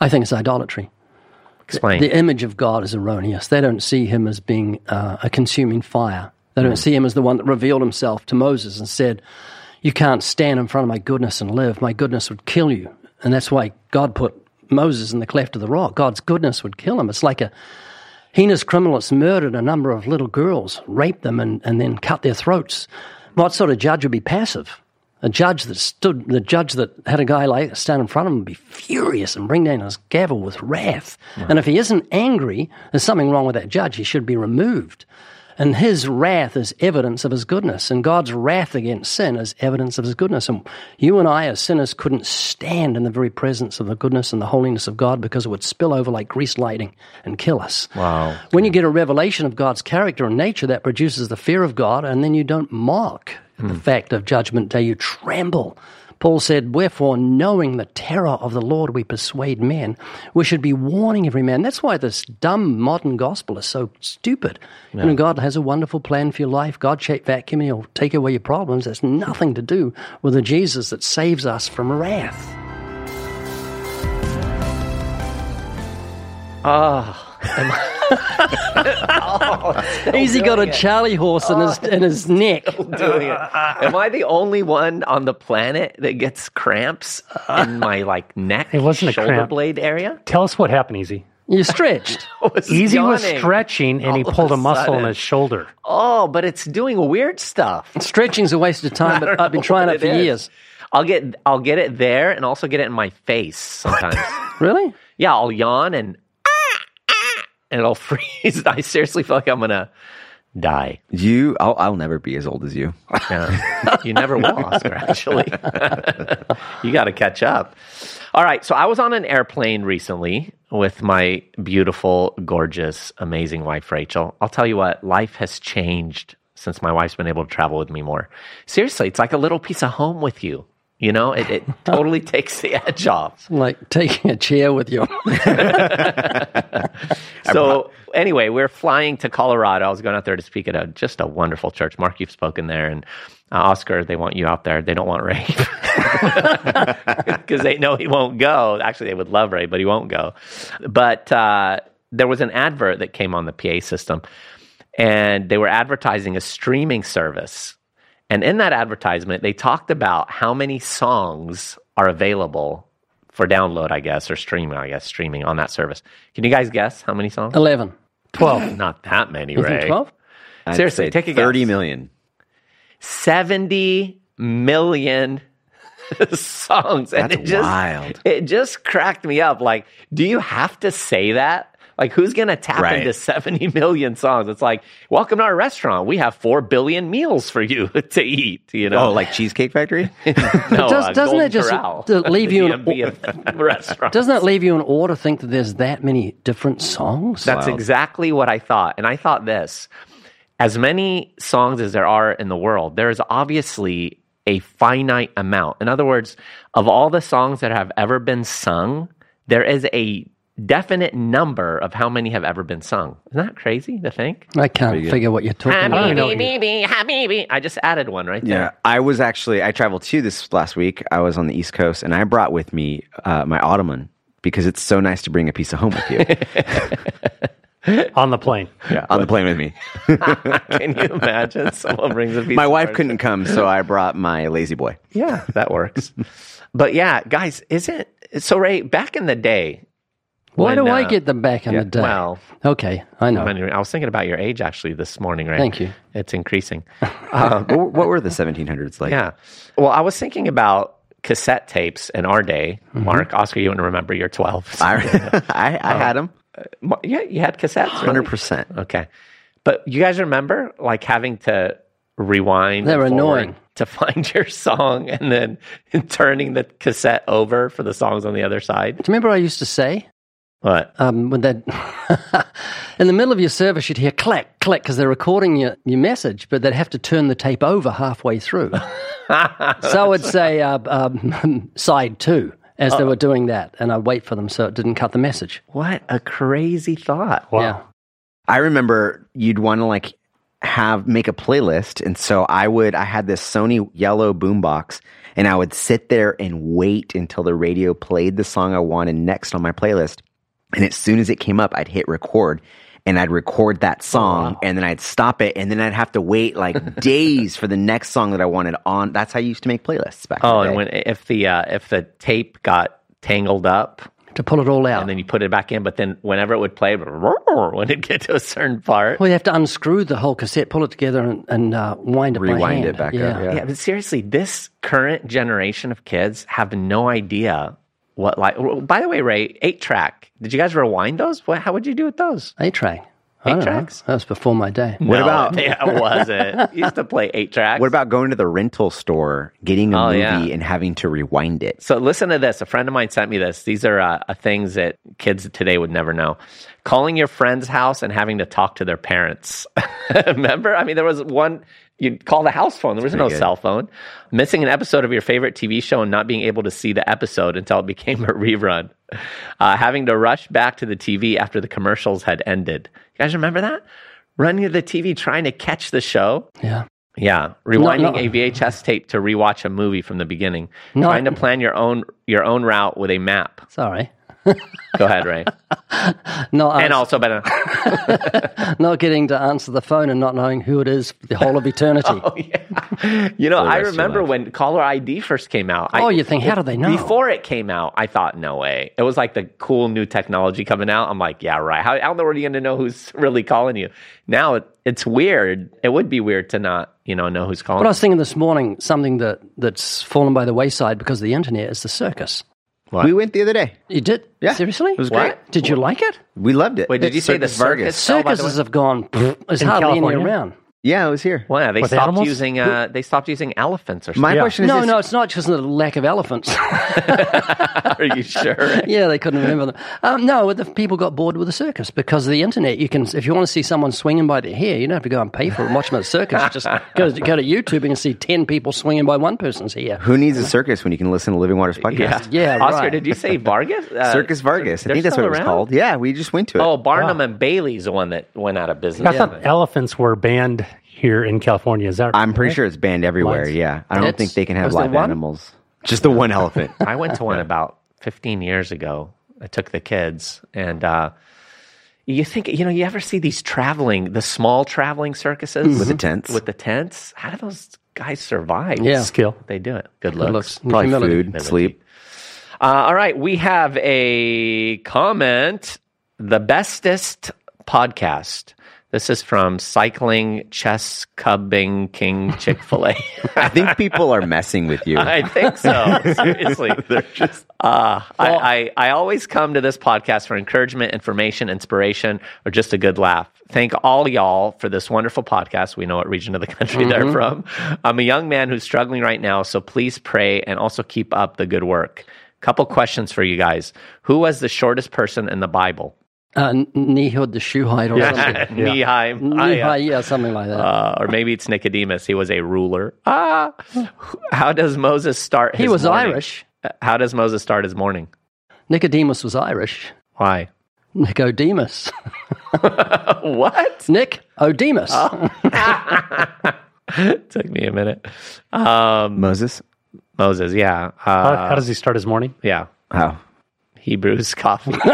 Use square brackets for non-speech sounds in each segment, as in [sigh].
I think it's idolatry. Explain. The image of God is erroneous. They don't see him as being uh, a consuming fire. They don't see him as the one that revealed himself to Moses and said, You can't stand in front of my goodness and live. My goodness would kill you. And that's why God put Moses in the cleft of the rock. God's goodness would kill him. It's like a heinous criminal that's murdered a number of little girls, raped them, and, and then cut their throats. What sort of judge would be passive? A judge that stood, the judge that had a guy like stand in front of him would be furious and bring down his gavel with wrath. And if he isn't angry, there's something wrong with that judge. He should be removed. And his wrath is evidence of his goodness. And God's wrath against sin is evidence of his goodness. And you and I, as sinners, couldn't stand in the very presence of the goodness and the holiness of God because it would spill over like grease lighting and kill us. Wow. When you get a revelation of God's character and nature, that produces the fear of God, and then you don't mock at the hmm. fact of judgment day, you tremble. Paul said, Wherefore, knowing the terror of the Lord, we persuade men. We should be warning every man. That's why this dumb modern gospel is so stupid. You know, God has a wonderful plan for your life. God shaped vacuum, He'll take away your problems. That's nothing to do with the Jesus that saves us from wrath. Ah. Oh. [laughs] He's got a Charlie horse in his in his [laughs] neck. doing it. Am I the only one on the planet that gets cramps in my like neck, It wasn't a shoulder cramp. blade area? Tell us what happened, Easy. You stretched. [laughs] Was Easy was stretching and he all of pulled a a muscle in his shoulder. Oh, but it's doing weird stuff. Stretching's a waste of time, but I've been trying what it for it is. years. I'll get I'll get it there and also get it in my face sometimes. Really? yeah, I'll yawn and and it'll [laughs] freeze. I seriously feel like I'm gonna die. You, I'll, I'll never be as old as you. Yeah. you never will, Oscar, actually. [laughs] you got to catch up. All right. So I was on an airplane recently with my beautiful, gorgeous, amazing wife, Rachel. I'll tell you what, life has changed since my wife's been able to travel with me more. Seriously, it's like a little piece of home with you. You know, it, it [laughs] totally takes the edge off. Like taking a chair with you. [laughs] [laughs] So anyway, we're flying to Colorado. I was going out there to speak at a just a wonderful church. Mark, you've spoken there, and uh, Oscar, they want you out there. They don't want Ray because they know he won't go. Actually, they would love Ray, but he won't go. But uh, there was an advert that came on the PA system, and they were advertising a streaming service. And in that advertisement, they talked about how many songs are available for download, I guess, or streaming, I guess, streaming on that service. Can you guys guess how many songs? 11. 12. [laughs] Not that many, You think Ray. 12? I'd Seriously, say take a thirty guess. million. 70 million [laughs] songs. And That's it just, wild. It just cracked me up. Like, do you have to say that? Like, who's going to tap Right. into [laughs] 70 million songs? It's like, welcome to our restaurant. We have 4 billion meals for you [laughs] to eat, you know? Oh, like Cheesecake Factory? [laughs] no, Does- uh, doesn't Golden it just Corral. leave you The in- DMV of. Doesn't that leave you in awe to think that there's that many different songs? That's exactly what I thought. And I thought this as many songs as there are in the world, there is obviously a finite amount. In other words, of all the songs that have ever been sung, there is a definite number of how many have ever been sung. Isn't that crazy to think? I can't figure what you're talking about. don't know what Habibi, Habibi. I just added one right there. Yeah. I was actually I traveled to this last week. I was on the East Coast, and I brought with me uh, my ottoman because it's so nice to bring a piece of home with you [laughs] On the plane. Yeah, on the plane with me. [laughs] Can you imagine someone brings a piece My of wife couldn't come, so I brought my lazy boy. Yeah, that works. but yeah, guys, isn't so Ray, back in the day, Why when, do I uh, get them back in the day? well, okay, I know. I was thinking about your age actually this morning, right? Thank you. It's increasing. [laughs] Um, What, what were the 1700s like? yeah. Well, I was thinking about cassette tapes in our day. Mm-hmm. Mark, Oscar, you want to remember. You're 12. [laughs] I, I, I had them. Ma- yeah, you had cassettes. really? 100%. Okay. But you guys remember like having to rewind They and were forward annoying. to find your song and then [laughs] turning the cassette over for the songs on the other side? Do you remember what I used to say? What? Um, when that [laughs] in the middle of your service, you'd hear clack, clack, because they're recording your, your message, but they'd have to turn the tape over halfway through. [laughs] so I would say uh, um, [laughs] side two as they were doing that, and I'd wait for them so it didn't cut the message. What a crazy thought. Wow. Yeah. I remember you'd want to like have make a playlist, and so I would. I had this Sony yellow boombox, And I would sit there and wait until the radio played the song I wanted next on my playlist. And as soon as it came up, I'd hit record and I'd record that song and then I'd stop it and then I'd have to wait like [laughs] days for the next song that I wanted on. That's how I used to make playlists back Oh, and when if the uh, if the tape got tangled up to pull it all out. and then you put it back in, but then whenever it would play, when it get to a certain part, well, you have to unscrew the whole cassette, pull it together, and, and uh, wind it by Rewind hand. it back up, yeah. Yeah, but seriously, this current generation of kids have no idea what like. By the way, Ray, eight track. Did you guys rewind those? What? How would you do with those? Eight track. I don't know. tracks? That was before my day. What about- Yeah, it wasn't. [laughs] You used to play eight tracks. What about going to the rental store, getting a Oh, movie, yeah. and having to rewind it? So listen to this. A friend of mine sent me this. These are uh, uh, things that kids today would never know. Calling your friend's house and having to talk to their parents. [laughs] Remember? I mean, there was one. You'd call the house phone. There was no good. cell phone. Missing an episode of your favorite TV show and not being able to see the episode until it became a rerun. Uh, having to rush back to the TV after the commercials had ended. You guys remember that? Running to the TV trying to catch the show. Yeah. Yeah, rewinding no. a VHS tape to rewatch a movie from the beginning. No. Trying to plan your own your own route with a map. Sorry. [laughs] Go ahead, Ray. Not, and also, but [laughs] not getting to answer the phone and not knowing who it is for the whole of eternity. [laughs] oh, yeah. you know, I rest of your remember when caller ID first came out. I- Oh, you think, how do they know? Before it came out, I thought, no way. It was like the cool new technology coming out. I'm like, yeah, right. How, how in the world are you going to know who's really calling you? Now it, it's weird. It would be weird to not, you know, know who's calling. But I was thinking this morning, something that, that's fallen by the wayside because of the internet is the circus. What? We went the other day. You did? Yeah. Seriously? It was What? great. Did you like it? We loved it. Wait, did you say the Vargas. circus? Oh, the Circuses have gone, there's In hardly any around. Yeah, it was here. Well, yeah, they With stopped animals? using uh, they stopped using elephants or My something. Yeah. question is No, this. no, it's not just the lack of elephants. [laughs] Are you sure? [laughs] yeah, they couldn't remember them. Um, no, the people got bored with the circus because of the internet. You can, if you want to see someone swinging by their hair, you don't have to go and pay for it and watch them at the circus. Just go, go to YouTube and see 10 people swinging by one person's hair. Who needs a circus when you can listen to Living Waters podcast? Yeah, Yeah, Oscar, right. did you say Vargas? [laughs] Uh, Circus Vargas. I they're think that's what still it was around? called. Yeah, we just went to it. Oh, Barnum and Bailey's the one that went out of business. I thought elephants were banned here in California. Is that I'm pretty sure it's banned everywhere. Lions. Yeah, I don't It's- think they can have live animals. Just the one elephant. [laughs] I went to one about 15 years ago. I took the kids, and uh, you think you know you ever see these traveling, the small traveling circuses With the tents. With the tents, how do those guys survive? Yeah. skill. they do it. Good Good looks. looks. Probably Humility. food, Humility. sleep. Uh, all right, we have a comment. The bestest podcast. This is from Cycling Chess Cubbing King Chick Fil A. [laughs] I think people are messing with you. I think so. Seriously, [laughs] they're just. Uh, I, I I always come to this podcast for encouragement, information, inspiration, or just a good laugh. Thank all y'all for this wonderful podcast. We know what region of the country they're from. I'm a young man who's struggling right now, so please pray and also keep up the good work. Couple questions for you guys. Who was the shortest person in the Bible? Uh, Nehud the Shoehide or something. [laughs] Nehemiah. Nehi, yeah, something like that. Uh, or maybe it's Nicodemus. He was a ruler. Ah, how does Moses start? His he was morning? Irish. How does Moses start his morning? Nicodemus was Irish. Why? Nicodemus. [laughs] what? Nick Odemus. [laughs] Took me a minute. Um, Moses. Moses, yeah, How, uh, how does he start his morning? yeah. Oh, Hebrews [laughs] coffee. [laughs] Good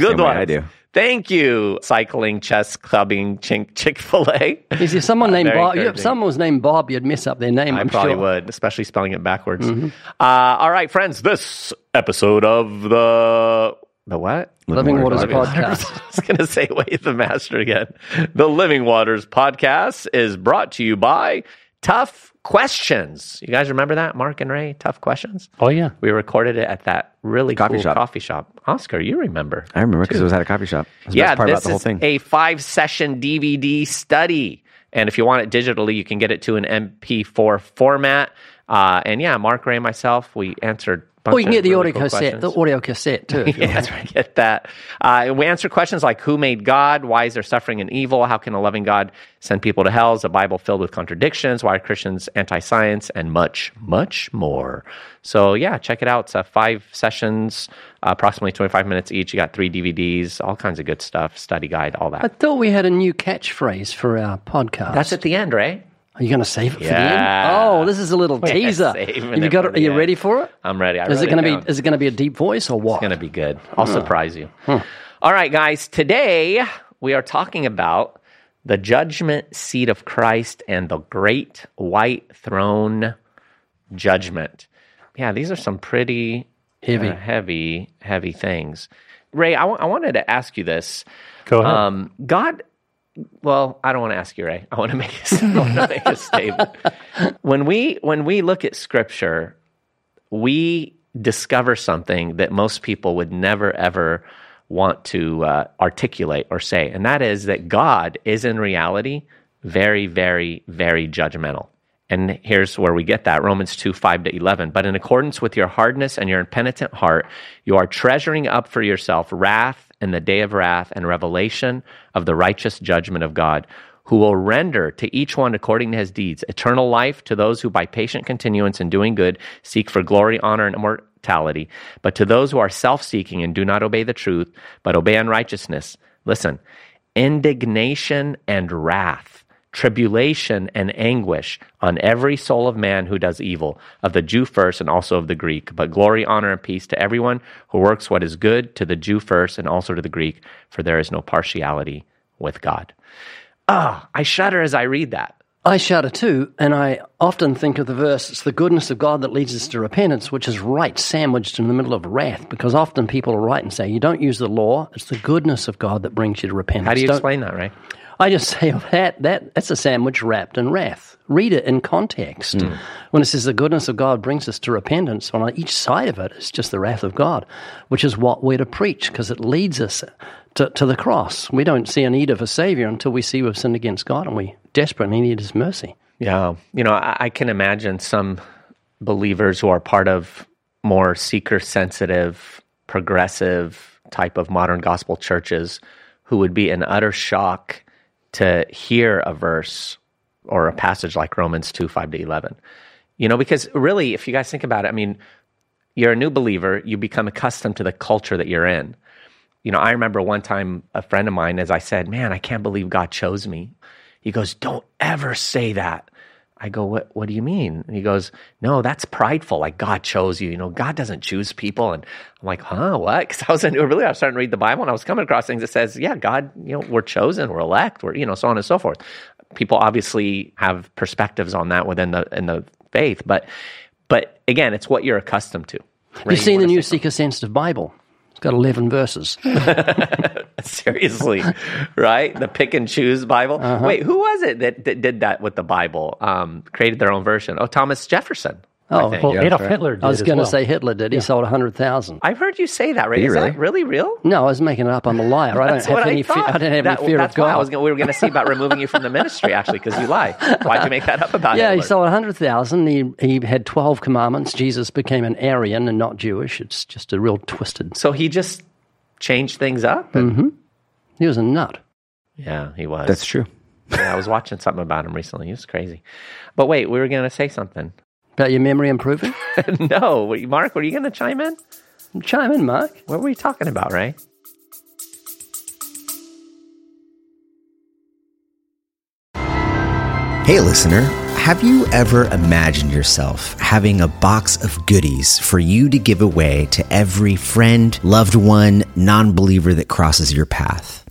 Same one. I do. Thank you, cycling, chess clubbing, chink Chick Fil A. Is there someone named very Bob? If someone was named Bob, you'd mess up their name. I I'm probably sure. would, especially spelling it backwards. Uh, all right, friends. This episode of the the what? Living Waters Living podcast. [laughs] I was going to say, wait, the master again. The Living Waters podcast is brought to you by Tough Questions. You guys remember that, Mark and Ray? Tough Questions. Oh yeah, We recorded it at that really Coffee cool shop. coffee shop. Oscar, you remember? I remember because it was at a coffee shop. The yeah, best part this about the whole is thing. a five session DVD study. And if you want it digitally, you can get it to an MP4 format. Uh, and yeah, Mark Ray and myself, we answered. A bunch Or you can get the really audio cool cassette, questions. the audio cassette too. if [laughs] you Yeah, that's right. Get that. Uh, we answer questions like Who made God? Why is there suffering and evil? How can a loving God send people to hell? Is a Bible filled with contradictions? Why are Christians anti science? And much, much more. So, yeah, check it out. It's uh, five sessions, uh, approximately 25 minutes each. You got three DVDs, all kinds of good stuff, study guide, all that. I thought we had a new catchphrase for our podcast. That's at the end, Ray. Are you going to save it for the end? Oh, this is a little [laughs] teaser. You got? Are you end. ready for it? I'm ready. I Is it going to be? Is it going to be a deep voice or what? It's going to be good. I'll surprise you. All right, guys. Today we are talking about the judgment seat of Christ and the great white throne judgment. Yeah, these are some pretty Heavy. uh, heavy, heavy things. Ray, I wanted to ask you this. Go ahead. Um, God, well, I don't want to ask you, Ray. I want to make a, [laughs] I want to make a statement. When we when we look at Scripture, we discover something that most people would never ever want to uh, articulate or say, and that is that God is in reality very, very, very judgmental. And here's where we get that Romans 2 5 to 11. But in accordance with your hardness and your impenitent heart, you are treasuring up for yourself wrath in the day of wrath and revelation of the righteous judgment of God, who will render to each one according to his deeds eternal life to those who by patient continuance in doing good seek for glory, honor, and immortality. But to those who are self seeking and do not obey the truth, but obey unrighteousness, listen, indignation and wrath tribulation and anguish on every soul of man who does evil, of the Jew first and also of the Greek. But glory, honor, and peace to everyone who works what is good, to the Jew first and also to the Greek, for there is no partiality with God. Ah, I shudder as I read that. I shudder too, and I often think of the verse, it's the goodness of God that leads us to repentance, which is right sandwiched in the middle of wrath, because often people are right and say, you don't use the law, it's the goodness of God that brings you to repentance. How do you Don't- explain that, right? I just [laughs] say oh, that that that's a sandwich wrapped in wrath. Read it in context. Hmm. When it says the goodness of God brings us to repentance, on each side of it is just the wrath of God, which is what we're to preach because it leads us to, to the cross. We don't see a need of a savior until we see we've sinned against God and we desperately need His mercy. Yeah. You know, I, I can imagine some believers who are part of more seeker sensitive, progressive type of modern gospel churches who would be in utter shock to hear a verse or a passage like Romans 2 5 to 11. You know, because really, if you guys think about it, I mean, you're a new believer, you become accustomed to the culture that you're in. You know, I remember one time a friend of mine, as I said, Man, I can't believe God chose me. He goes, Don't ever say that. I go, What what do you mean? And he goes, No, that's prideful. Like God chose you. You know, God doesn't choose people. And I'm like, huh, what? [laughs] Because I was new really I was starting to read the Bible and I was coming across things that says, Yeah, God, you know, we're chosen, we're elect, we're, you know, so on and so forth. People obviously have perspectives on that within the in the faith, but but again, it's what you're accustomed to. Ray, You've seen you the New Seeker Sensitive Bible. It's got 11 verses. [laughs] Seriously, right? The pick and choose Bible. Uh-huh. Wait, who was it that, that did that with the Bible? Um, created their own version. Oh, Thomas Jefferson. Oh, I think. well, Adolf Hitler did I was going to well. say Hitler did. He sold 100,000. I've heard you say that, right? Is really? that really real? No, I was making it up. I'm a liar. I don't have any I fear. I don't have That- any fear that's of God. why I was gonna, we were going to see about removing you from the ministry, actually, because you lie. Why'd you make that up about Yeah, he Hitler? sold 100,000. He, he had 12 commandments. Jesus became an Aryan and not Jewish. It's just a real twisted. so he just changed things up? Mm-hmm. And, He was a nut. Yeah, he was. That's true. yeah, I was watching something about him recently. He was crazy. But wait, we were going to say something. About your memory improving? [laughs] no, were you- Mark, were you going to chime in? Chime in, Mark. What were you talking about, Ray? Hey, listener, have you ever imagined yourself having a box of goodies for you to give away to every friend, loved one, non believer that crosses your path?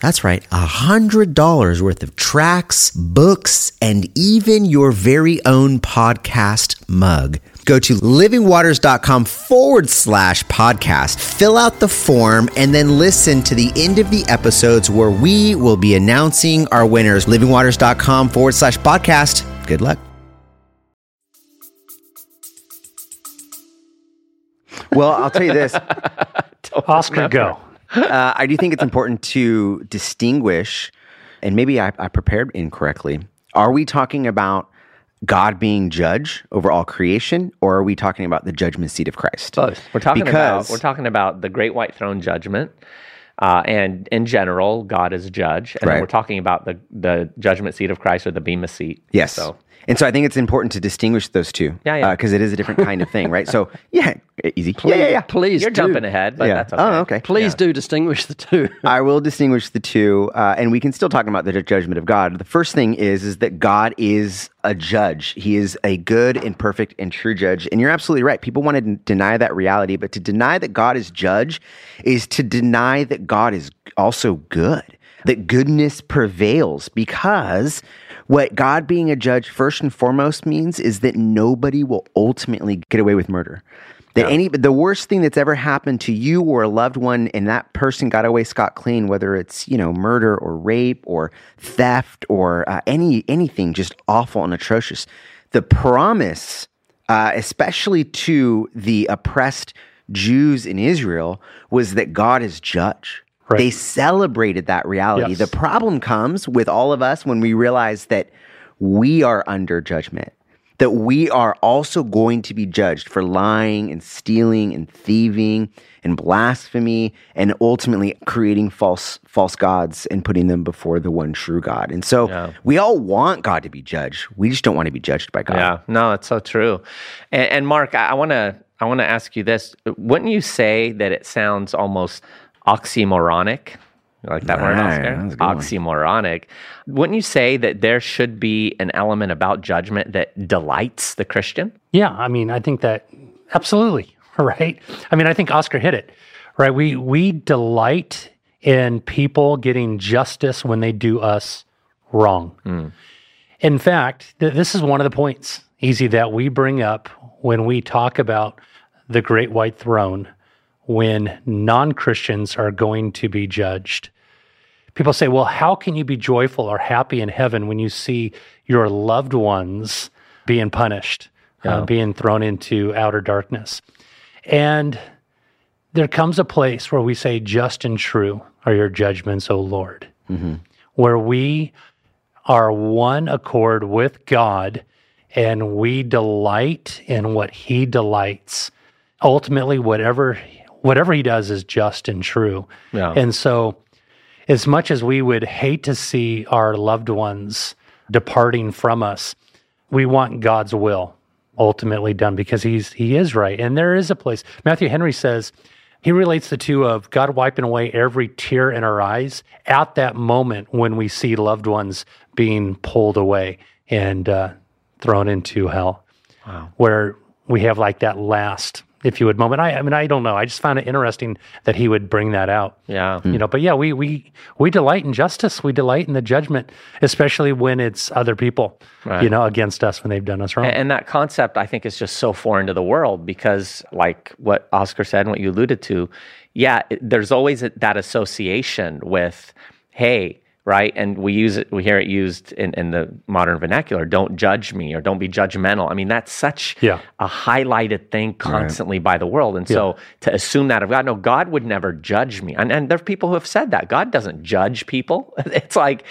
That's right, a hundred dollars worth of tracks, books, and even your very own podcast mug. Go to livingwaters.com forward slash podcast, fill out the form, and then listen to the end of the episodes where we will be announcing our winners. Livingwaters.com forward slash podcast. Good luck. Well, I'll tell you this. [laughs] Oscar, go. [laughs] uh, I do think it's important to distinguish, and maybe I, I prepared incorrectly. Are we talking about God being judge over all creation, or are we talking about the judgment seat of Christ? Both. We're talking Because- about we're talking about the great white throne judgment, uh, and in general, God is judge, and Right. we're talking about the the judgment seat of Christ or the bema seat. Yes. So And so I think it's important to distinguish those two. Yeah, yeah. Because it is a different kind of thing, right? So, [laughs] yeah, easy. yeah, yeah, yeah. Please you're do. jumping ahead, but Yeah. that's okay. Oh, okay. Please do distinguish the two. [laughs] I will distinguish the two, uh, and we can still talk about the judgment of God. The first thing is is that God is a judge. He is a good and perfect and true judge. And you're absolutely right. People want to d- deny that reality, but to deny that God is judge is to deny that God is also good. That goodness prevails because what God being a judge first and foremost means is that nobody will ultimately get away with murder. That any the worst thing that's ever happened to you or a loved one and that person got away scot clean, whether it's you know murder or rape or theft or uh, any anything just awful and atrocious. The promise, uh, especially to the oppressed Jews in Israel, was that God is judge. Right. They celebrated that reality. Yes. The problem comes with all of us when we realize that we are under judgment that we are also going to be judged for lying and stealing and thieving and blasphemy and ultimately creating false false gods and putting them before the one true God. And so Yeah. we all want God to be judged. We just don't want to be judged by God. Yeah, no, that's so true. And, and Mark, I want to I want to ask you this: Wouldn't you say that it sounds almost oxymoronic? You like that word, Right, Oscar? that's a good one. Oxymoronic. Wouldn't you say that there should be an element about judgment that delights the Christian? Yeah, I mean, I think that absolutely, [laughs] right? I mean, I think Oscar hit it, right? We we delight in people getting justice when they do us wrong. Hmm. In fact, th- this is one of the points, easy that we bring up when we talk about the great white throne when non-Christians are going to be judged. People say, "Well, how can you be joyful or happy in heaven when you see your loved ones being punished?" uh, being thrown into outer darkness. And there comes a place where we say, Just and true are your judgments, O Lord, where we are one accord with God and we delight in what He delights. Ultimately, whatever whatever He does is just and true. Yeah. And so, as much as we would hate to see our loved ones departing from us, we want God's will ultimately done because he's he is right. And there is a place. Matthew Henry says he relates the two of God wiping away every tear in our eyes at that moment when we see loved ones being pulled away and uh, thrown into hell. Where we have like that last, if you would, moment. I, I mean, I don't know. I just found it interesting that he would bring that out Yeah. you know but yeah we we we delight in justice we delight in the judgment especially when it's other people Right. you know against us when they've done us wrong And, and that concept, I think, is just so foreign to the world because, like what Oscar said and what you alluded to, yeah, it, there's always a, that association with, hey, right? And we use it, we hear it used in, in the modern vernacular don't judge me or don't be judgmental. I mean, that's such Yeah. a highlighted thing constantly by the world. And so to assume that of God, no, God would never judge me. And, and there are people who have said that. God doesn't judge people. [laughs] It's like,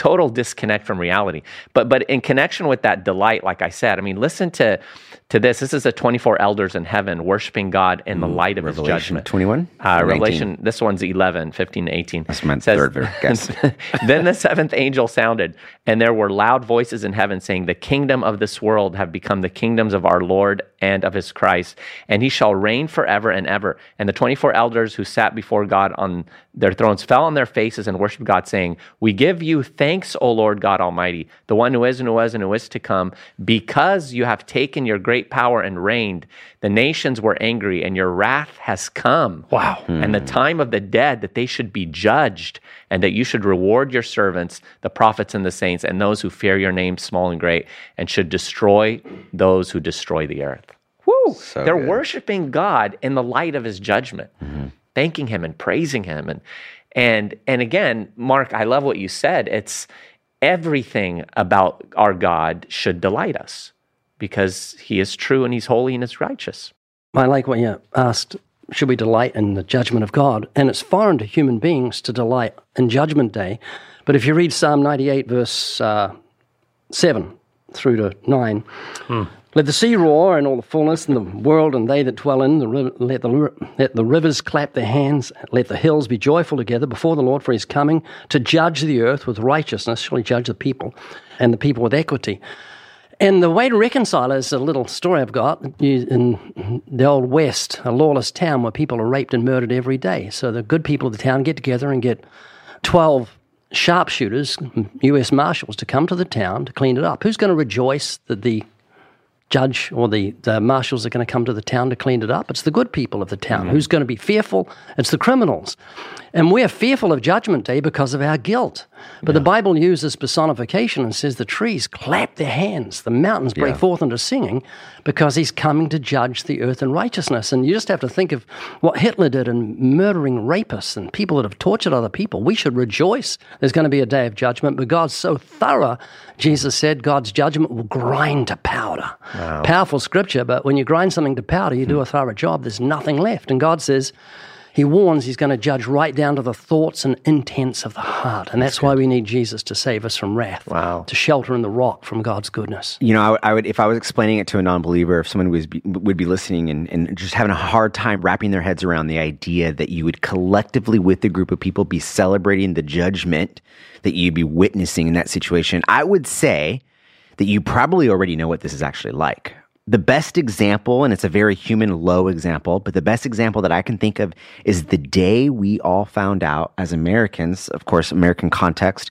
total disconnect from reality. But but in connection with that delight, like I said, I mean, listen to to this. This is the 24 elders in heaven worshiping God in the light of his Revelation judgment. 21? Uh, Or 19? Revelation, this one's 11, 15 to 18. That's my Says- third ver- guess. [laughs] then the seventh angel sounded, and there were loud voices in heaven saying, The kingdom of this world have become the kingdoms of our Lord and of his Christ, and he shall reign forever and ever. And the 24 elders who sat before God on their thrones fell on their faces and worshiped God, saying, We give you thanks, O Lord God Almighty, the one who is and who was and who is to come, because you have taken your great power and reigned. The nations were angry, and your wrath has come wow and the hmm. time of the dead that they should be judged and that you should reward your servants the prophets and the saints and those who fear your name small and great and should destroy those who destroy the earth. Woo! So they're good. worshiping god in the light of his judgment mm-hmm. thanking him and praising him. And and and again mark i love what you said. It's everything about our god should delight us because he is true and he's holy and he's righteous. I like what you asked should we delight in the judgment of God? And it's foreign to human beings to delight in Judgment Day. But if you read Psalm 98, verse uh, 7, through to 9. Let the sea roar and all the fullness, and the world and they that dwell in. The river, let, the, let the rivers clap their hands. Let the hills be joyful together before the Lord, for he is coming to judge the earth with righteousness. Shall he judge the people, and the people with equity. And the way to reconcile is a little story I've got in the old West, a lawless town where people are raped and murdered every day. So the good people of the town get together and get 12 sharpshooters, U.S. Marshals, to come to the town to clean it up. Who's going to rejoice that the judge or the, the marshals are going to come to the town to clean it up? It's the good people of the town. Mm. Who's going to be fearful? It's the criminals. And we're fearful of Judgment Day because of our guilt. But the Bible uses personification and says the trees clap their hands, the mountains break forth into singing because he's coming to judge the earth in righteousness. And you just have to think of what Hitler did in murdering rapists and people that have tortured other people. We should rejoice. There's going to be a day of judgment, but God's so thorough, Jesus said, God's judgment will grind to powder. Powerful scripture, but when you grind something to powder, you do hmm. a thorough job, there's nothing left. And God says, he warns he's going to judge right down to the thoughts and intents of the heart. And that's why we need Jesus to save us from wrath. Wow. To shelter in the rock from God's goodness. You know, I, would- I would if I was explaining it to a non-believer, if someone was be, would be listening and, and just having a hard time wrapping their heads around the idea that you would collectively, with a group of people, be celebrating the judgment that you'd be witnessing in that situation, I would say that you probably already know what this is actually like. The best example, and it's a very human low example, but the best example that I can think of is the day we all found out as Americans, of course, American context,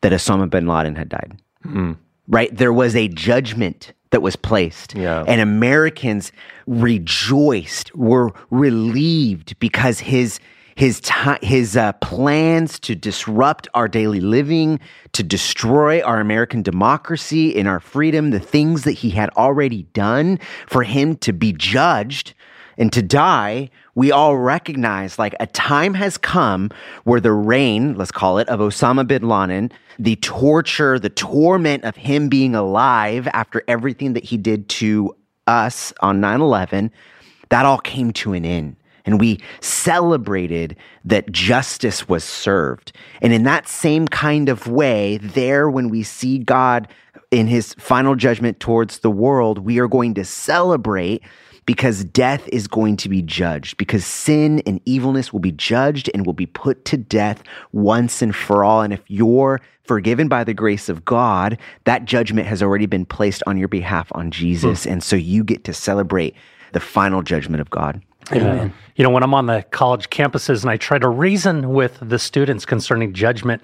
that Osama bin Laden had died hmm. right? There was a judgment that was placed. Yeah. And Americans rejoiced, were relieved because his his his uh, plans to disrupt our daily living, to destroy our American democracy and our freedom, the things that he had already done for him to be judged and to die, we all recognize like a time has come where the reign, let's call it, of Osama bin Laden, the torture, the torment of him being alive after everything that he did to us on 9 11, that all came to an end. And we celebrated that justice was served. And in that same kind of way, there, when we see God in his final judgment towards the world, we are going to celebrate because death is going to be judged, because sin and evilness will be judged and will be put to death once and for all. And if you're forgiven by the grace of God, that judgment has already been placed on your behalf on Jesus. Hmm. And so you get to celebrate the final judgment of God. Amen. You know, when I'm on the college campuses and I try to reason with the students concerning judgment,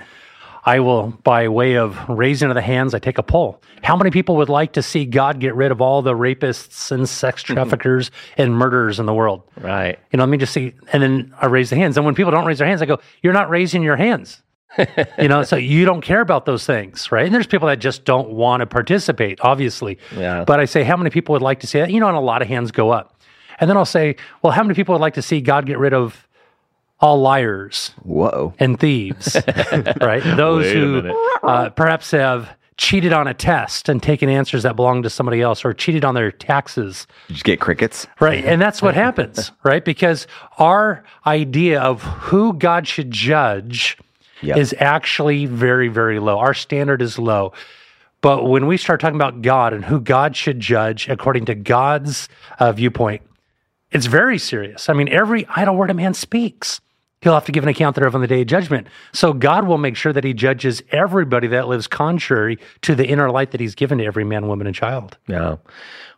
I will, by way of raising of the hands, I take a poll. How many people would like to see God get rid of all the rapists and sex mm-hmm. traffickers and murderers in the world? Right. You know, let me just see. And then I raise the hands. And when people don't raise their hands, I go, You're not raising your hands. [laughs] you know, so you don't care about those things, right? And there's people that just don't want to participate, obviously. Yeah. But I say, How many people would like to see that? You know, and a lot of hands go up. And then I'll say, Well, how many people would like to see God get rid of all liars Whoa. and thieves, [laughs] right? Those who uh, perhaps have cheated on a test and taken answers that belong to somebody else or cheated on their taxes Did you get crickets? Right. And that's what happens, [laughs] right? Because our idea of who God should judge Yep. is actually very, very low. Our standard is low. But when we start talking about God and who God should judge according to God's uh, viewpoint, it's very serious. I mean, every idle word a man speaks, he'll have to give an account thereof on the day of judgment. So God will make sure that he judges everybody that lives contrary to the inner light that he's given to every man, woman, and child. Yeah.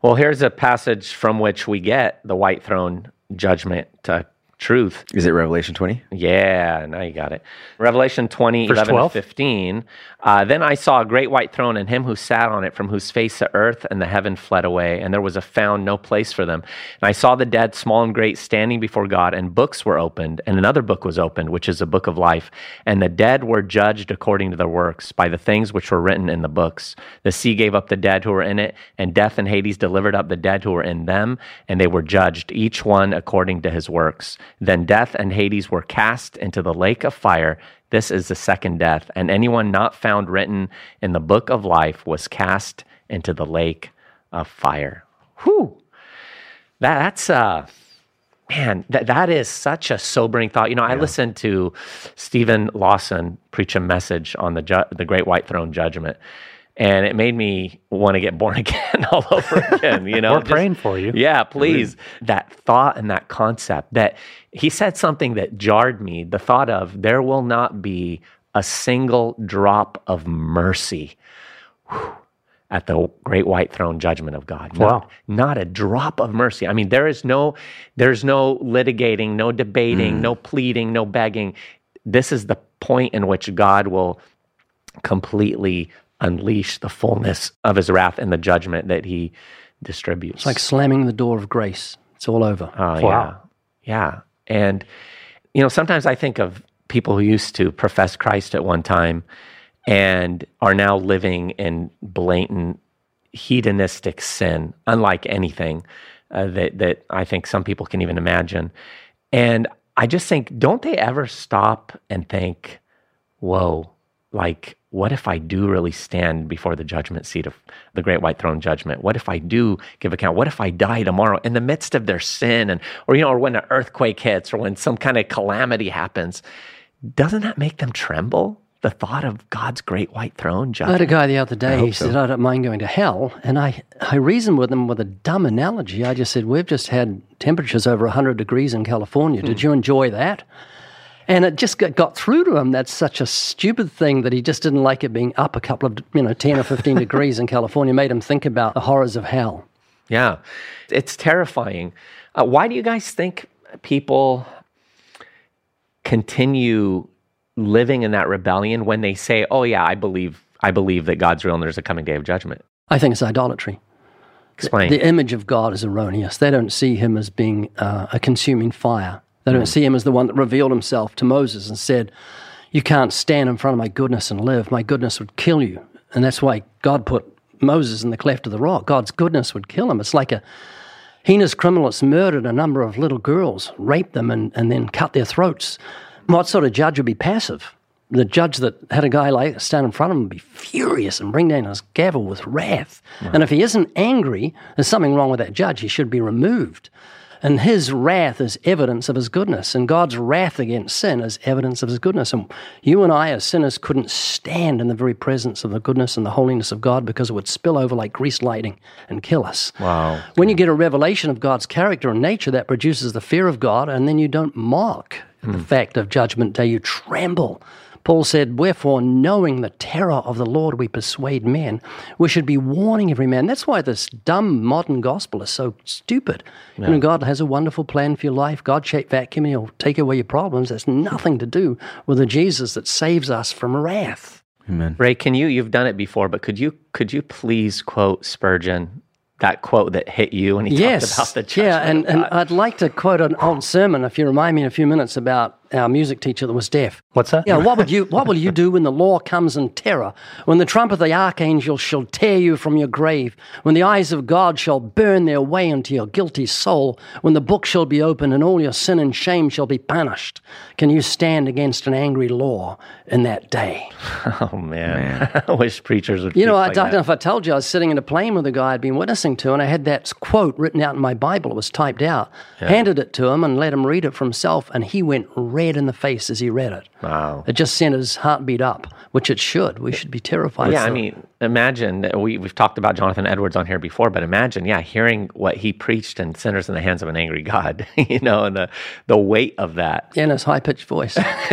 Well, here's a passage from which we get the white throne judgment uh, truth. Is it Revelation 20? Yeah, now you got it. Revelation 20, Verse 11 12? to 15. Uh, then I saw a great white throne and him who sat on it, from whose face the earth and the heaven fled away, and there was a found no place for them. And I saw the dead, small and great, standing before God, and books were opened, and another book was opened, which is a book of life. And the dead were judged according to their works by the things which were written in the books. The sea gave up the dead who were in it, and death and Hades delivered up the dead who were in them, and they were judged, each one according to his works. Then death and Hades were cast into the lake of fire. This is the second death, and anyone not found written in the book of life was cast into the lake of fire. Whew. That, that's uh man, that, that is such a sobering thought. You know, I listened to Steven Lawson preach a message on the ju- the Great White Throne Judgment, and it made me want to get born [laughs] again all over again. You [laughs] know, We're praying for you. Yeah, please. That thought and that concept that he said something that jarred me. The thought of there will not be a single drop of mercy. Whew, at the great white throne judgment of God. Not, Wow. not a drop of mercy. I mean, there is no there's no litigating, no debating, mm. no pleading, no begging. This is the point in which God will completely unleash the fullness of his wrath and the judgment that he distributes. It's like slamming the door of grace. It's all over. Oh, yeah. Yeah. And, you know, sometimes I think of people who used to profess Christ at one time and are now living in blatant hedonistic sin, unlike anything uh, that, that I think some people can even imagine. And I just think, don't they ever stop and think, whoa, like, what if I do really stand before the judgment seat of the great white throne judgment? What if I do give account? What if I die tomorrow in the midst of their sin and, or, you know, or when an earthquake hits or when some kind of calamity happens? Doesn't that make them tremble? The thought of God's great white throne judgment. I had a guy the other day. He said, "I don't mind going to hell," and I I reasoned with him with a dumb analogy. I just said, "We've just had temperatures over hundred degrees in California. Did hmm. you enjoy that?" And it just got, got through to him. That's such a stupid thing that he just didn't like it being up a couple of you know ten or fifteen [laughs] degrees in California. Made him think about the horrors of hell. Yeah, it's terrifying. Uh, why do you guys think people continue living in that rebellion when they say, "Oh yeah, I believe, I believe that God's real and there's a coming day of judgment"? I think it's idolatry. Explain. The image of God is erroneous. They don't see him as being uh, a consuming fire. They don't hmm. see him as the one that revealed himself to Moses and said, You can't stand in front of my goodness and live. My goodness would kill you. And that's why God put Moses in the cleft of the rock. God's goodness would kill him. It's like a heinous criminal that's murdered a number of little girls, raped them, and, and then cut their throats. What sort of judge would be passive? The judge that had a guy like stand in front of him would be furious and bring down his gavel with wrath. And if he isn't angry, there's something wrong with that judge. He should be removed. And his wrath is evidence of his goodness. And God's wrath against sin is evidence of his goodness. And you and I, as sinners, couldn't stand in the very presence of the goodness and the holiness of God because it would spill over like grease lighting and kill us. Wow. When you get a revelation of God's character and nature, that produces the fear of God, and then you don't mock the hmm. fact of judgment day, you tremble. Paul said, Wherefore, knowing the terror of the Lord, we persuade men. We should be warning every man. That's why this dumb modern gospel is so stupid. You know, God has a wonderful plan for your life. God shaped vacuum, He'll take away your problems. That's nothing to do with the Jesus that saves us from wrath. Amen. Ray, can you? You've done it before, but could you? Could you please quote Spurgeon? That quote that hit you when he yes. talked about the judgment. yeah, and, of and I'd like to quote an old sermon, if you remind me in a few minutes, about our music teacher that was deaf. What's that? Yeah, what would you what will you [laughs] do when the law comes in terror? When the trump of the archangel shall tear you from your grave, when the eyes of God shall burn their way into your guilty soul, when the book shall be opened and all your sin and shame shall be punished, can you stand against an angry law in that day? [laughs] oh man, [laughs] I wish preachers would. You know, I like don't that. know if I told you I was sitting in a plane with a guy I'd been witnessing to, and I had that quote written out in my Bible. It was typed out. Handed it to him and let him read it for himself, and he went red in the face as he read it. Wow. It just sent his heartbeat up, which it should. We should be terrified. Yeah, I mean, imagine that we we've talked about Jonathan Edwards on here before, but imagine, yeah, hearing what he preached in "Sinners in the Hands of an Angry God," [laughs] you know, and the the weight of that, Yeah, in his high pitched voice. [laughs]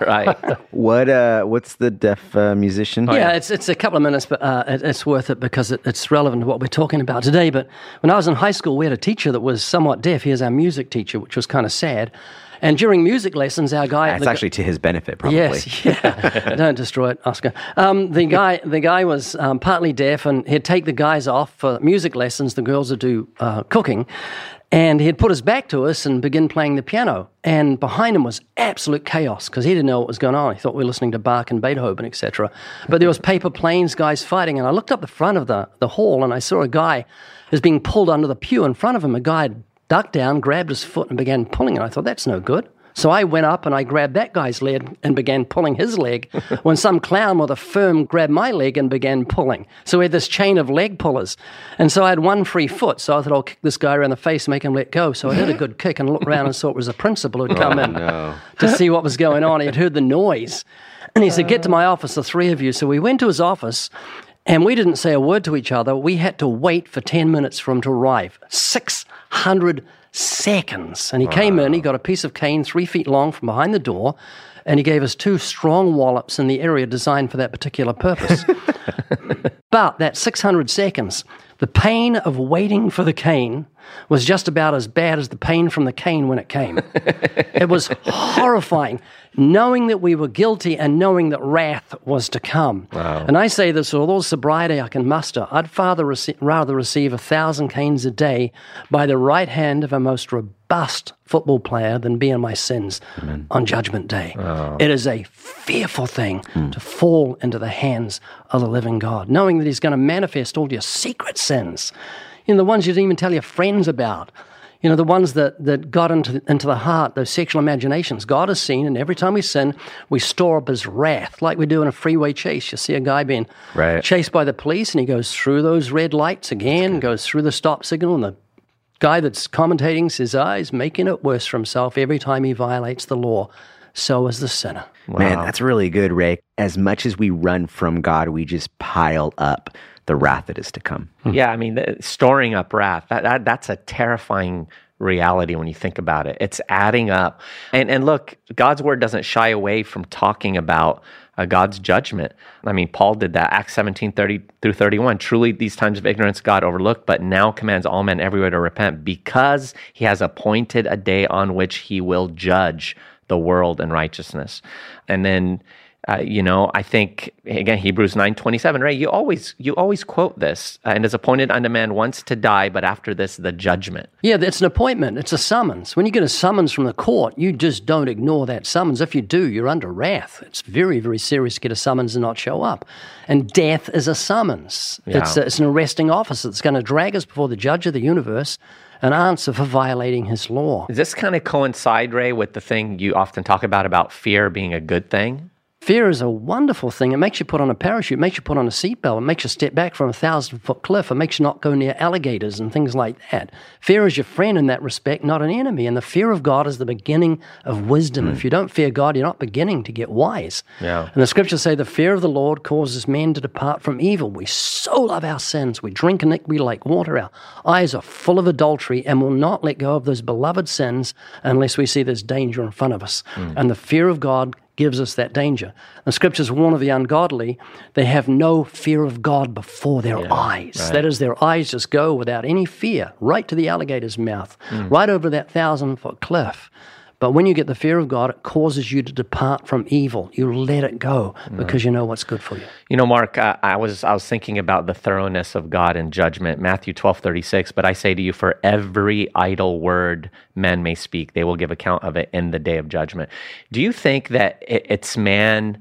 right? What uh what's the deaf uh, musician? yeah, it's it's a couple of minutes, but uh, it, it's worth it because it, it's relevant to what we're talking about today. But when I was in high school, we had a teacher that was somewhat deaf. He was our music teacher, which was kind of sad. And during music lessons, our guy That's the- actually to his benefit, probably. Yes, [laughs] yeah. Don't destroy it, Oscar. Um, the guy, the guy was um, partly deaf, and he'd take the guys off for music lessons. The girls would do uh, cooking, and he'd put his back to us and begin playing the piano. And behind him was absolute chaos because he didn't know what was going on. He thought we were listening to Bach and Beethoven, etc. But there was paper planes, guys fighting, and I looked up the front of the the hall, and I saw a guy who's being pulled under the pew in front of him. A guy had ducked down, grabbed his foot, and began pulling it. I thought that's no good. So I went up and I grabbed that guy's leg and began pulling his leg [laughs] when some clown with a firm grabbed my leg and began pulling. So we had this chain of leg pullers. And so I had one free foot. So I thought I'll kick this guy around the face and make him let go. So I did a good kick and looked around and saw it was a principal who'd come oh, in to see what was going on. He'd heard the noise. And he said, Get to my office, the three of you. So we went to his office. And we didn't say a word to each other. We had to wait for 10 minutes for him to arrive. 600 seconds. And he came in, he got a piece of cane three feet long from behind the door, and he gave us two strong wallops in the area designed for that particular purpose. [laughs] but that 600 seconds, the pain of waiting for the cane was just about as bad as the pain from the cane when it came. it was horrifying, knowing that we were guilty and knowing that wrath was to come. And I say this with all sobriety I can muster. I'd rece- rather receive a thousand canes a day by the right hand of a most robust football player than be in my sins on Judgment Day. It is a fearful thing hmm. to fall into the hands of the living God, knowing that He's going to manifest all your secret sins you know, the ones you didn't even tell your friends about. You know, the ones that, that got into, into the heart, those sexual imaginations. God has seen, and every time we sin, we store up his wrath, like we do in a freeway chase. You see a guy being Right. chased by the police, and he goes through those red lights again, goes through the stop signal, and the guy that's commentating says, ah, he's making it worse for himself every time he violates the law. So is the sinner. Man, that's really good, Ray. As much as we run from God, we just pile up the wrath that is to come. Yeah, I mean, the, storing up wrath, that, that, that's a terrifying reality when you think about it. It's adding up. And, and look, God's word doesn't shy away from talking about uh, God's judgment. I mean, Paul did that, Acts 17, 30 through 31. Truly, these times of ignorance God overlooked, but now commands all men everywhere to repent because he has appointed a day on which he will judge the world in righteousness. And then uh, you know, I think again Hebrews nine twenty seven. Right? You always you always quote this, uh, and is appointed unto man once to die, but after this the judgment. Yeah, it's an appointment. It's a summons. When you get a summons from the court, you just don't ignore that summons. If you do, you're under wrath. It's very, very serious to get a summons and not show up. And death is a summons. It's, a, it's an arresting officer that's going to drag us before the judge of the universe and answer for violating his law. Does this kind of coincide, Ray, with the thing you often talk about about fear being a good thing? Fear is a wonderful thing. It makes you put on a parachute, it makes you put on a seatbelt, it makes you step back from a thousand foot cliff, it makes you not go near alligators and things like that. Fear is your friend in that respect, not an enemy. And the fear of God is the beginning of wisdom. Hmm. If you don't fear God, you're not beginning to get wise. Yeah. And the scriptures say the fear of the Lord causes men to depart from evil. We so love our sins. We drink iniquity like water. Our eyes are full of adultery and will not let go of those beloved sins unless we see there's danger in front of us. Hmm. And the fear of God gives us that danger. The scriptures warn of the ungodly, they have no fear of God before their eyes. That is, their eyes just go without any fear right to the alligator's mouth, hmm. right over that thousand foot cliff. But when you get the fear of God, it causes you to depart from evil. You let it go mm. because you know what's good for you. You know, Mark, I, I was I was thinking about the thoroughness of God in judgment, Matthew twelve thirty six. But I say to you, for every idle word men may speak, they will give account of it in the day of judgment. Do you think that it, it's man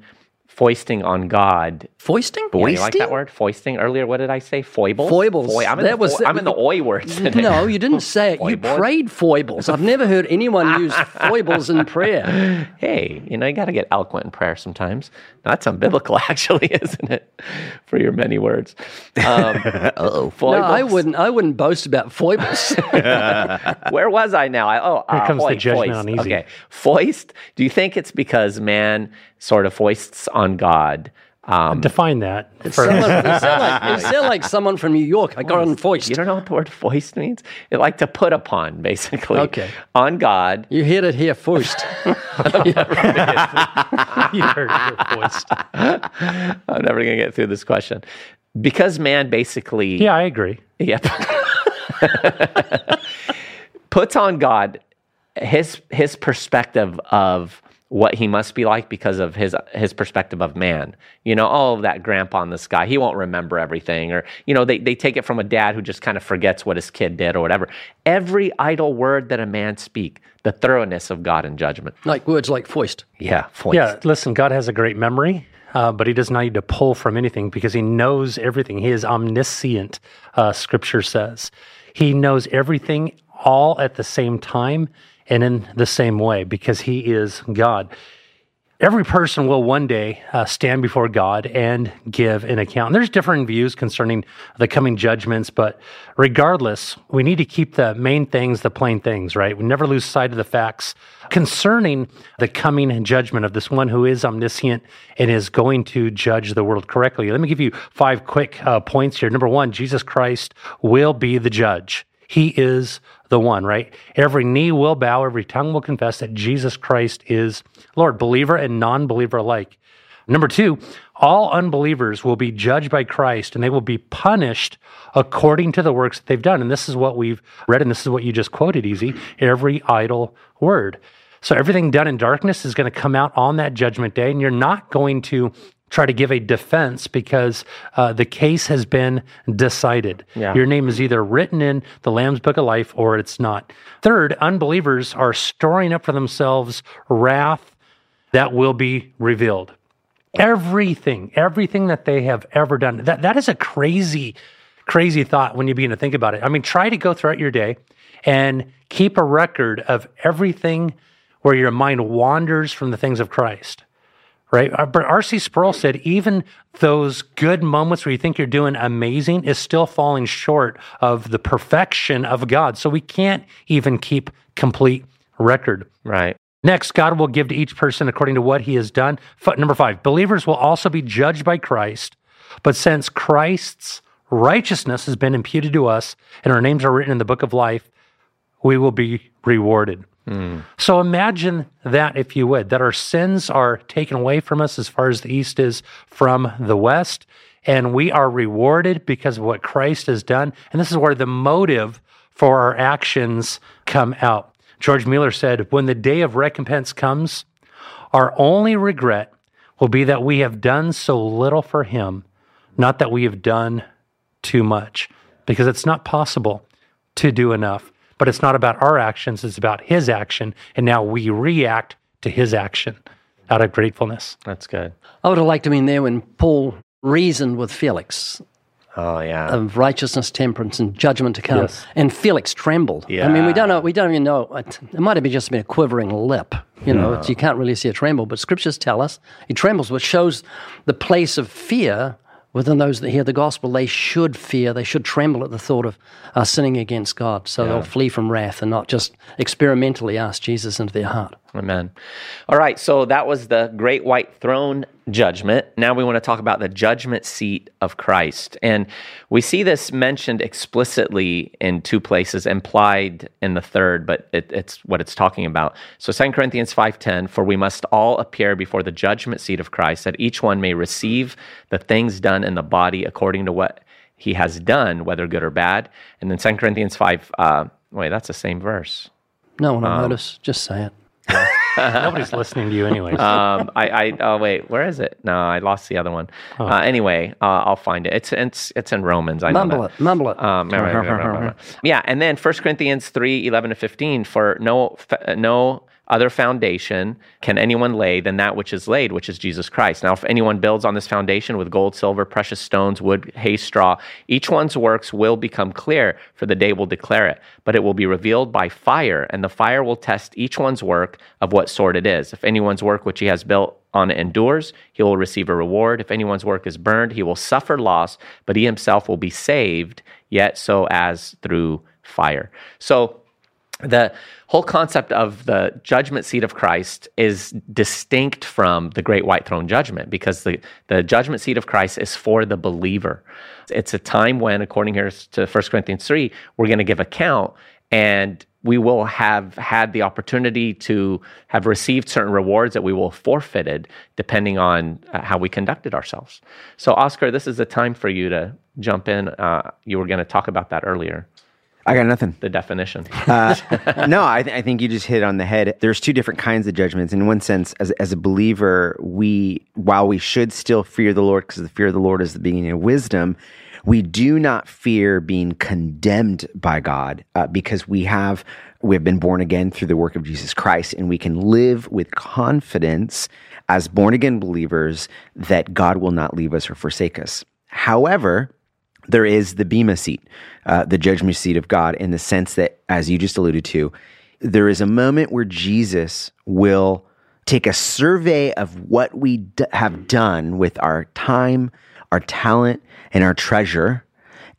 foisting on God? Foisting? Yeah, you like that word? Foisting. Earlier, what did I say? Foibles. Foibles. Foy- I'm in, That the, was- fo- I'm in the oi words. [laughs] today. No, you didn't say it. You prayed foibles. I've never heard anyone use [laughs] foibles in prayer. hey, you know, you got to get eloquent in prayer sometimes. That's unbiblical, [laughs] actually, isn't it? For your many words. Um, Oh, No, I wouldn't. I wouldn't boast about foibles. Where was I now? I, oh, Here uh, comes the judgment foist. on easy. Okay, foist. Do you think it's because man sort of foists on God? Um, Define that. for- Someone, you, sound like, [laughs] you sound like someone from New York. I got on foist. you don't know what the word foist means? It like to put upon, basically. Okay. On God. You [laughs] heard it here foist. you heard your voice. I'm never going to get through this question. Because man basically. Yeah, I agree. Yep. [laughs] Puts on God his his perspective of what he must be like because of his his perspective of man. You know, all oh, that grandpa in the sky, he won't remember everything. Or, you know, they, they take it from a dad who just kind of forgets what his kid did or whatever. Every idle word that a man speak, the thoroughness of God in judgment. like words like foist. Yeah, foist. Yeah, listen, God has a great memory, uh, but he does not need to pull from anything because he knows everything. He is omniscient, uh, scripture says. He knows everything all at the same time and in the same way because he is God. every person will one day uh, stand before God and give an account. And there's different views concerning the coming judgments, but regardless, we need to keep the main things the plain things, right? We never lose sight of the facts concerning the coming judgment of this one who is omniscient and is going to judge the world correctly. Let me give you five quick uh, points here. Number one, Jesus Christ will be the judge. He is the one, right? Every knee will bow, every tongue will confess that Jesus Christ is Lord, believer and non believer alike. Number two, all unbelievers will be judged by Christ and they will be punished according to the works that they've done. And this is what we've read, and this is what you just quoted, E.Z. every idle word. So everything done in darkness is going to come out on that judgment day, and you're not going to try to give a defense because uh, the case has been decided. Yeah. Your name is either written in the Lamb's Book of Life or it's not. Third, unbelievers are storing up for themselves wrath that will be revealed. Everything, everything that they have ever done, that, that is a crazy, crazy thought when you begin to think about it. I mean, try to go throughout your day and keep a record of everything where your mind wanders from the things of Christ right? Uh, but R.C. Sproul said even those good moments where you think you're doing amazing is still falling short of the perfection of God. So we can't even keep complete record. Right. Next, God will give to each person according to what he has done. Number five, believers will also be judged by Christ. But since Christ's righteousness has been imputed to us and our names are written in the book of life, we will be rewarded. So imagine that, if you would, that our sins are taken away from us as far as the east is from the west, and we are rewarded because of what Christ has done. And this is where the motive for our actions come out. George Mueller said, When the day of recompense comes, our only regret will be that we have done so little for him, not that we have done too much, because it's not possible to do enough but it's not about our actions, it's about his action. And now we react to his action out of gratefulness. That's good. I would have liked to have been there when Paul reasoned with Felix Oh, yeah. of righteousness, temperance, and judgment to come. Yes. And Felix trembled. Yeah. I mean, we don't know. We don't even know. It, it might have been just been a quivering lip. You know, it's- you can't really see a tremble, but scriptures tell us he trembles, which shows the place of fear within those that hear the gospel. They should fear. They should tremble at the thought of uh, sinning against God. So they'll flee from wrath and not just experimentally ask Jesus into their heart. Amen. All right, so that was the great white throne judgment. Now we want to talk about the judgment seat of Christ. And we see this mentioned explicitly in two places, implied in the third, but it, it's what it's talking about. So 2 Corinthians 5:10, for we must all appear before the judgment seat of Christ, that each one may receive the things done in the body according to what he has done, whether good or bad. And then 2 Corinthians 5, uh, wait, that's the same verse. No one will notice. Just say it. [laughs] Nobody's listening to you, anyways. um, I, I, oh wait, where is it? No, I lost the other one. Uh, anyway, uh, I'll find it. It's, it's, it's in Romans. I know Mumble that. it. Mumble it. Um, yeah, and then 1 Corinthians 3 11 to 15 for no, fa- no other foundation can anyone lay than that which is laid, which is Jesus Christ. Now, if anyone builds on this foundation with gold, silver, precious stones, wood, hay, straw, each one's works will become clear, for the day will declare it. But it will be revealed by fire, and the fire will test each one's work of what sort it is. If anyone's work which he has built on endures, he will receive a reward. If anyone's work is burned, he will suffer loss, but he himself will be saved, yet so as through fire. So, the whole concept of the judgment seat of Christ is distinct from the great white throne judgment because the, the judgment seat of Christ is for the believer. It's a time when, according here to 1 Corinthians 3, we're going to give account and we will have had the opportunity to have received certain rewards that we will have forfeited depending on uh, how we conducted ourselves. So, Oscar, this is the time for you to jump in. Uh, you were going to talk about that earlier, I got nothing. the definition. Uh, [laughs] no, I, th- I think you just hit it on the head. There's two different kinds of judgments. In one sense, as, as a believer, we, while we should still fear the Lord, because the fear of the Lord is the beginning of wisdom, we do not fear being condemned by God uh, because we have we have been born again through the work of Jesus Christ, and we can live with confidence as born again believers that God will not leave us or forsake us. However, there is the Bema seat, uh, the judgment seat of God, in the sense that, as you just alluded to, there is a moment where Jesus will take a survey of what we d- have done with our time, our talent, and our treasure.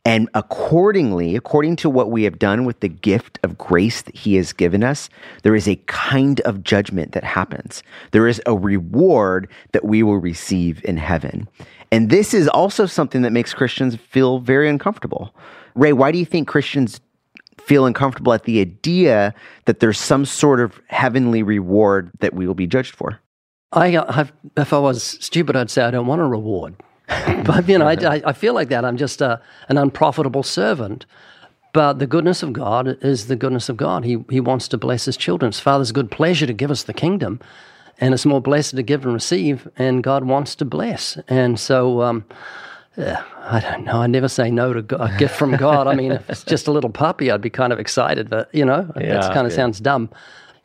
And accordingly, according to what we have done with the gift of grace that He has given us, there is a kind of judgment that happens. There is a reward that we will receive in heaven. And this is also something that makes Christians feel very uncomfortable. Ray, why do you think Christians feel uncomfortable at the idea that there's some sort of heavenly reward that we will be judged for? I, if I was stupid, I'd say I don't want a reward. [laughs] but you know, I, I feel like that. I'm just a, an unprofitable servant. But the goodness of God is the goodness of God. He He wants to bless His children. It's Father's good pleasure to give us the kingdom, and it's more blessed to give and receive. And God wants to bless. And so, um, yeah, I don't know. I never say no to a gift from God. I mean, if it's just a little puppy, I'd be kind of excited. But you know, Yeah, that kind of yeah. sounds dumb.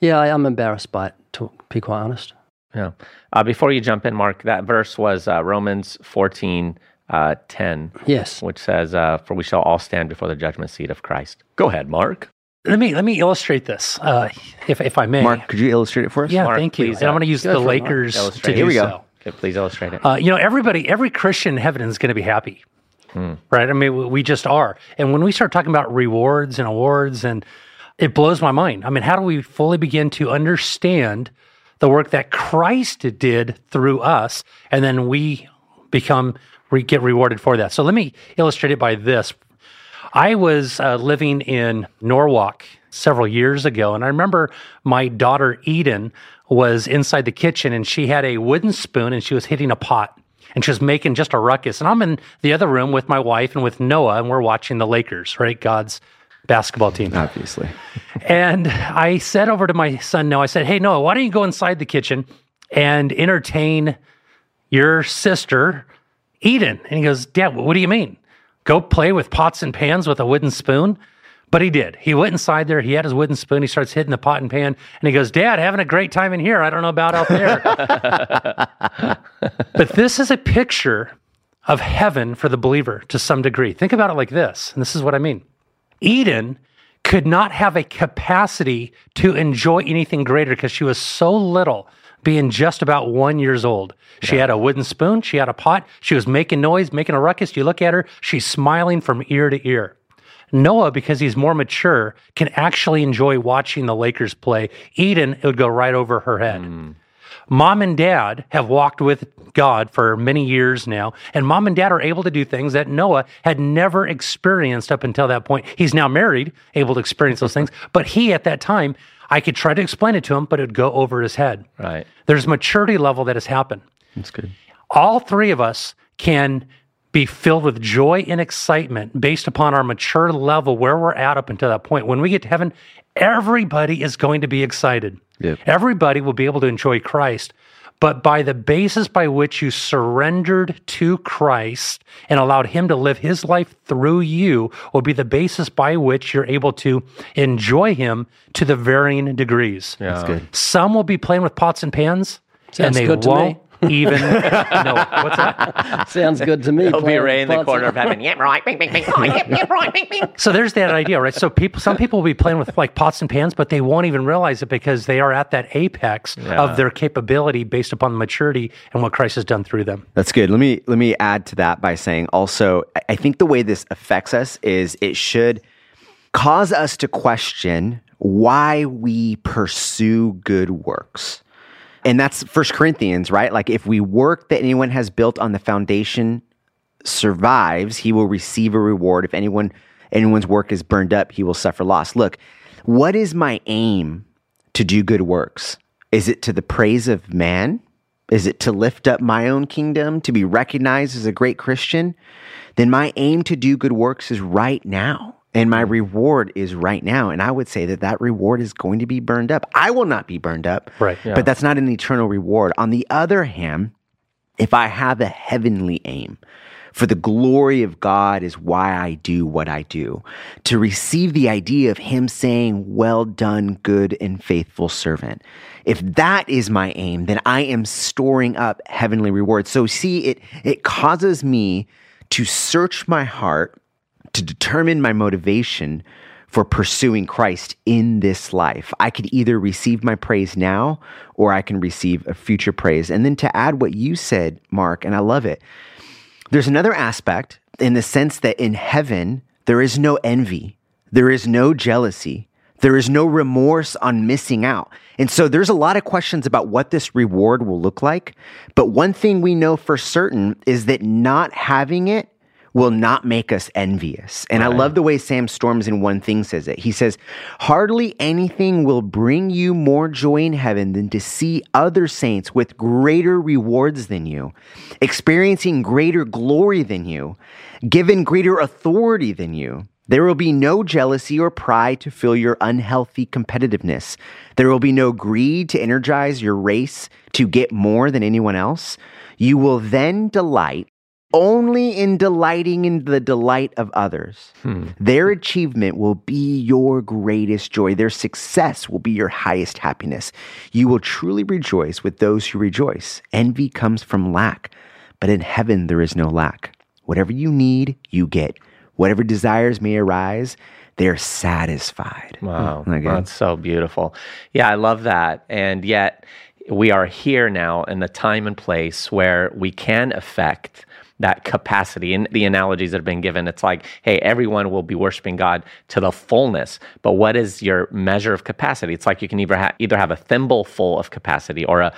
Yeah, I am embarrassed by it. To be quite honest. Yeah. Uh, before you jump in, Mark, that verse was uh, Romans 14, uh, 10, Yes. which says, uh, For we shall all stand before the judgment seat of Christ. Go ahead, Mark. Let me let me illustrate this, uh, if if I may. Mark, could you illustrate it for us? yeah, Mark, thank you. please, and I'm uh, going to use the for it, Mark. Lakers to do Here we go. so. Okay, please illustrate it. Uh, you know, everybody, every Christian in heaven is going to be happy, right? I mean, we- we just are. And when we start talking about rewards and awards, and it blows my mind. I mean, how do we fully begin to understand the work that Christ did through us, and then we become we get rewarded for that? So let me illustrate it by this. I was uh, living in Norwalk several years ago, and I remember my daughter Eden was inside the kitchen and she had a wooden spoon and she was hitting a pot and she was making just a ruckus. And I'm in the other room with my wife and with Noah, and we're watching the Lakers, right? God's basketball team. Obviously. And I said over to my son Noah, I said, Hey, Noah, why don't you go inside the kitchen and entertain your sister, Eden? And he goes, Dad, what do you mean? Go play with pots and pans with a wooden spoon? But he did. He went inside there. He had his wooden spoon. He starts hitting the pot and pan. And he goes, Dad, having a great time in here. I don't know about out there. [laughs] but this is a picture of heaven for the believer to some degree. Think about it like this. And this is what I mean. Eden could not have a capacity to enjoy anything greater because she was so little, being just about one years old. She had a wooden spoon, she had a pot, she was making noise, making a ruckus. You look at her, she's smiling from ear to ear. Noah, because he's more mature, can actually enjoy watching the Lakers play. Eden, it would go right over her head. Hmm. Mom and dad have walked with God for many years now, and mom and dad are able to do things that Noah had never experienced up until that point. He's now married, able to experience those things, but he at that time, I could try to explain it to him, but it would go over his head. Right. There's maturity level that has happened. That's good. All three of us can be filled with joy and excitement based upon our mature level where we're at up until that point. When we get to heaven, everybody is going to be excited. Yep. Everybody will be able to enjoy Christ. But by the basis by which you surrendered to Christ and allowed Him to live His life through you will be the basis by which you're able to enjoy Him to the varying degrees. Yeah. That's good. Some will be playing with pots and pans, and they good to me. won't even no, What's that? [laughs] Sounds good to me. He'll be playing Ray in the corner of heaven. Yeah, right. Bing, bing, bing. Oh, yep, yep, right. Bing, bing. So there's that idea, right? So people, some people will be playing with like pots and pans, but they won't even realize it because they are at that apex Yeah. of their capability based upon the maturity and what Christ has done through them. That's good. Let me let me add to that by saying also I- I think the way this affects us is it should cause us to question why we pursue good works. And that's First Corinthians, right? Like if we work that anyone has built on the foundation survives, he will receive a reward. If anyone anyone's work is burned up, he will suffer loss. Look, what is my aim to do good works? Is it to the praise of man? Is it to lift up my own kingdom, to be recognized as a great Christian? Then my aim to do good works is right now. And my mm. reward is right now. And I would say that that reward is going to be burned up. I will not be burned up. Right. But that's not an eternal reward. On the other hand, if I have a heavenly aim, for the glory of God is why I do what I do. To receive the idea of Him saying, Well done, good and faithful servant. If that is my aim, then I am storing up heavenly rewards. So see, it, it causes me to search my heart to determine my motivation for pursuing Christ in this life. I could either receive my praise now or I can receive a future praise. And then to add what you said, Mark, and I love it, there's another aspect in the sense that in heaven, there is no envy, there is no jealousy, there is no remorse on missing out. And so there's a lot of questions about what this reward will look like. But one thing we know for certain is that not having it will not make us envious. And right. I love the way Sam Storms in One Thing says it. He says, Hardly anything will bring you more joy in heaven than to see other saints with greater rewards than you, experiencing greater glory than you, given greater authority than you. There will be no jealousy or pride to fill your unhealthy competitiveness. There will be no greed to energize your race to get more than anyone else. You will then delight only in delighting in the delight of others. Hmm. Their achievement will be your greatest joy. Their success will be your highest happiness. You will truly rejoice with those who rejoice. Envy comes from lack, but in heaven there is no lack. Whatever you need, you get. Whatever desires may arise, they're satisfied. Wow. That's so beautiful. Yeah, I love that. And yet, we are here now in the time and place where we can affect that capacity. And the analogies that have been given, it's like, hey, everyone will be worshiping God to the fullness. But what is your measure of capacity? It's like you can either, ha- either have a thimble full of capacity or a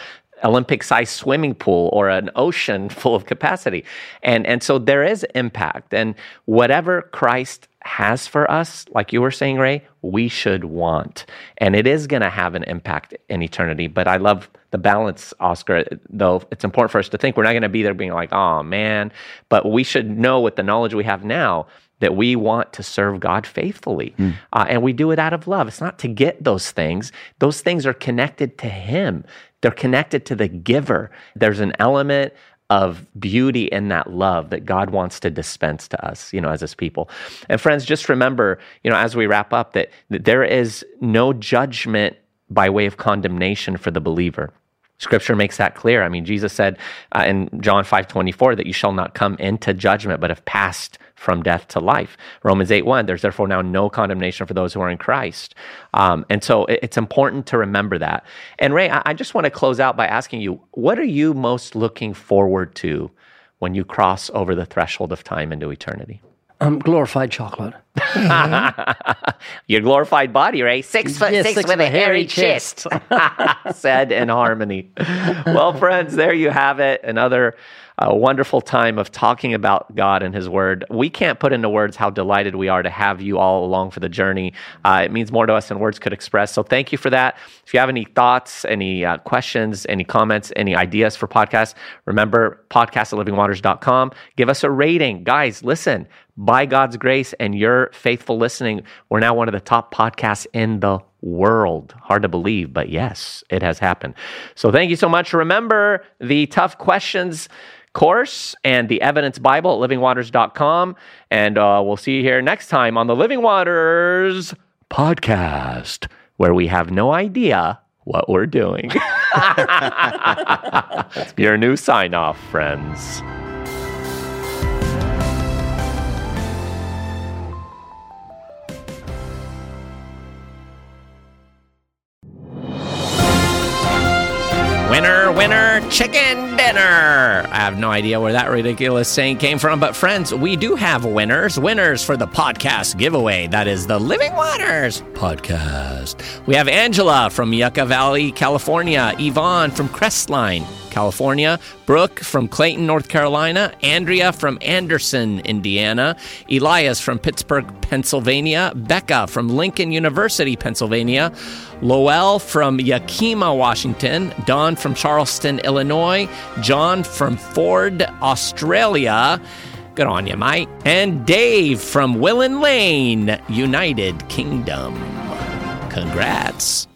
Olympic sized swimming pool or an ocean [laughs] full of capacity. And, and so there is impact. And whatever Christ has for us, like you were saying, Ray, we should want. And it is going to have an impact in eternity. But I love the balance, Oscar, though it's important for us to think we're not going to be there being like, oh man. But we should know with the knowledge we have now that we want to serve God faithfully. Mm. Uh, and we do it out of love. It's not to get those things, those things are connected to Him. They're connected to the giver. There's an element of beauty in that love that God wants to dispense to us, you know, as his people. And friends, just remember, you know, as we wrap up, that, that there is no judgment by way of condemnation for the believer. Scripture makes that clear. I mean, Jesus said uh, in John 5 24 that you shall not come into judgment, but have passed from death to life. Romans 8 1, there's therefore now no condemnation for those who are in Christ. Um, and so it, it's important to remember that. And Ray, I, I just want to close out by asking you what are you most looking forward to when you cross over the threshold of time into eternity? Um, glorified chocolate. [laughs] Your glorified body, right? Six foot yes, six, six, with a hairy chest. [laughs] Said in harmony. Well, friends, there you have it. Another a wonderful time of talking about God and His Word. We can't put into words how delighted we are to have you all along for the journey. Uh, it means more to us than words could express. So thank you for that. If you have any thoughts, any uh, questions, any comments, any ideas for podcasts, remember podcast at livingwaters.com. Give us a rating. Guys, listen, by God's grace and your faithful listening, we're now one of the top podcasts in the world. Hard to believe, but yes, it has happened. So thank you so much. Remember the tough questions course and the evidence Bible at livingwaters.com. And uh, we'll see you here next time on the Living Waters podcast, where we have no idea what we're doing. [laughs] Your new sign off, friends. Winner, winner, chicken dinner. I have no idea where that ridiculous saying came from, but friends, we do have winners. Winners for the podcast giveaway. That is the Living Waters podcast. We have Angela from Yucca Valley, California, Yvonne from Crestline, California, Brooke from Clayton, North Carolina, Andrea from Anderson, Indiana, Elias from Pittsburgh, Pennsylvania, Becca from Lincoln University, Pennsylvania, Lowell from Yakima, Washington, Don from Charleston, Illinois, John from Ford, Australia. Good on you, mate. And Dave from Willen Lane, United Kingdom. Congrats.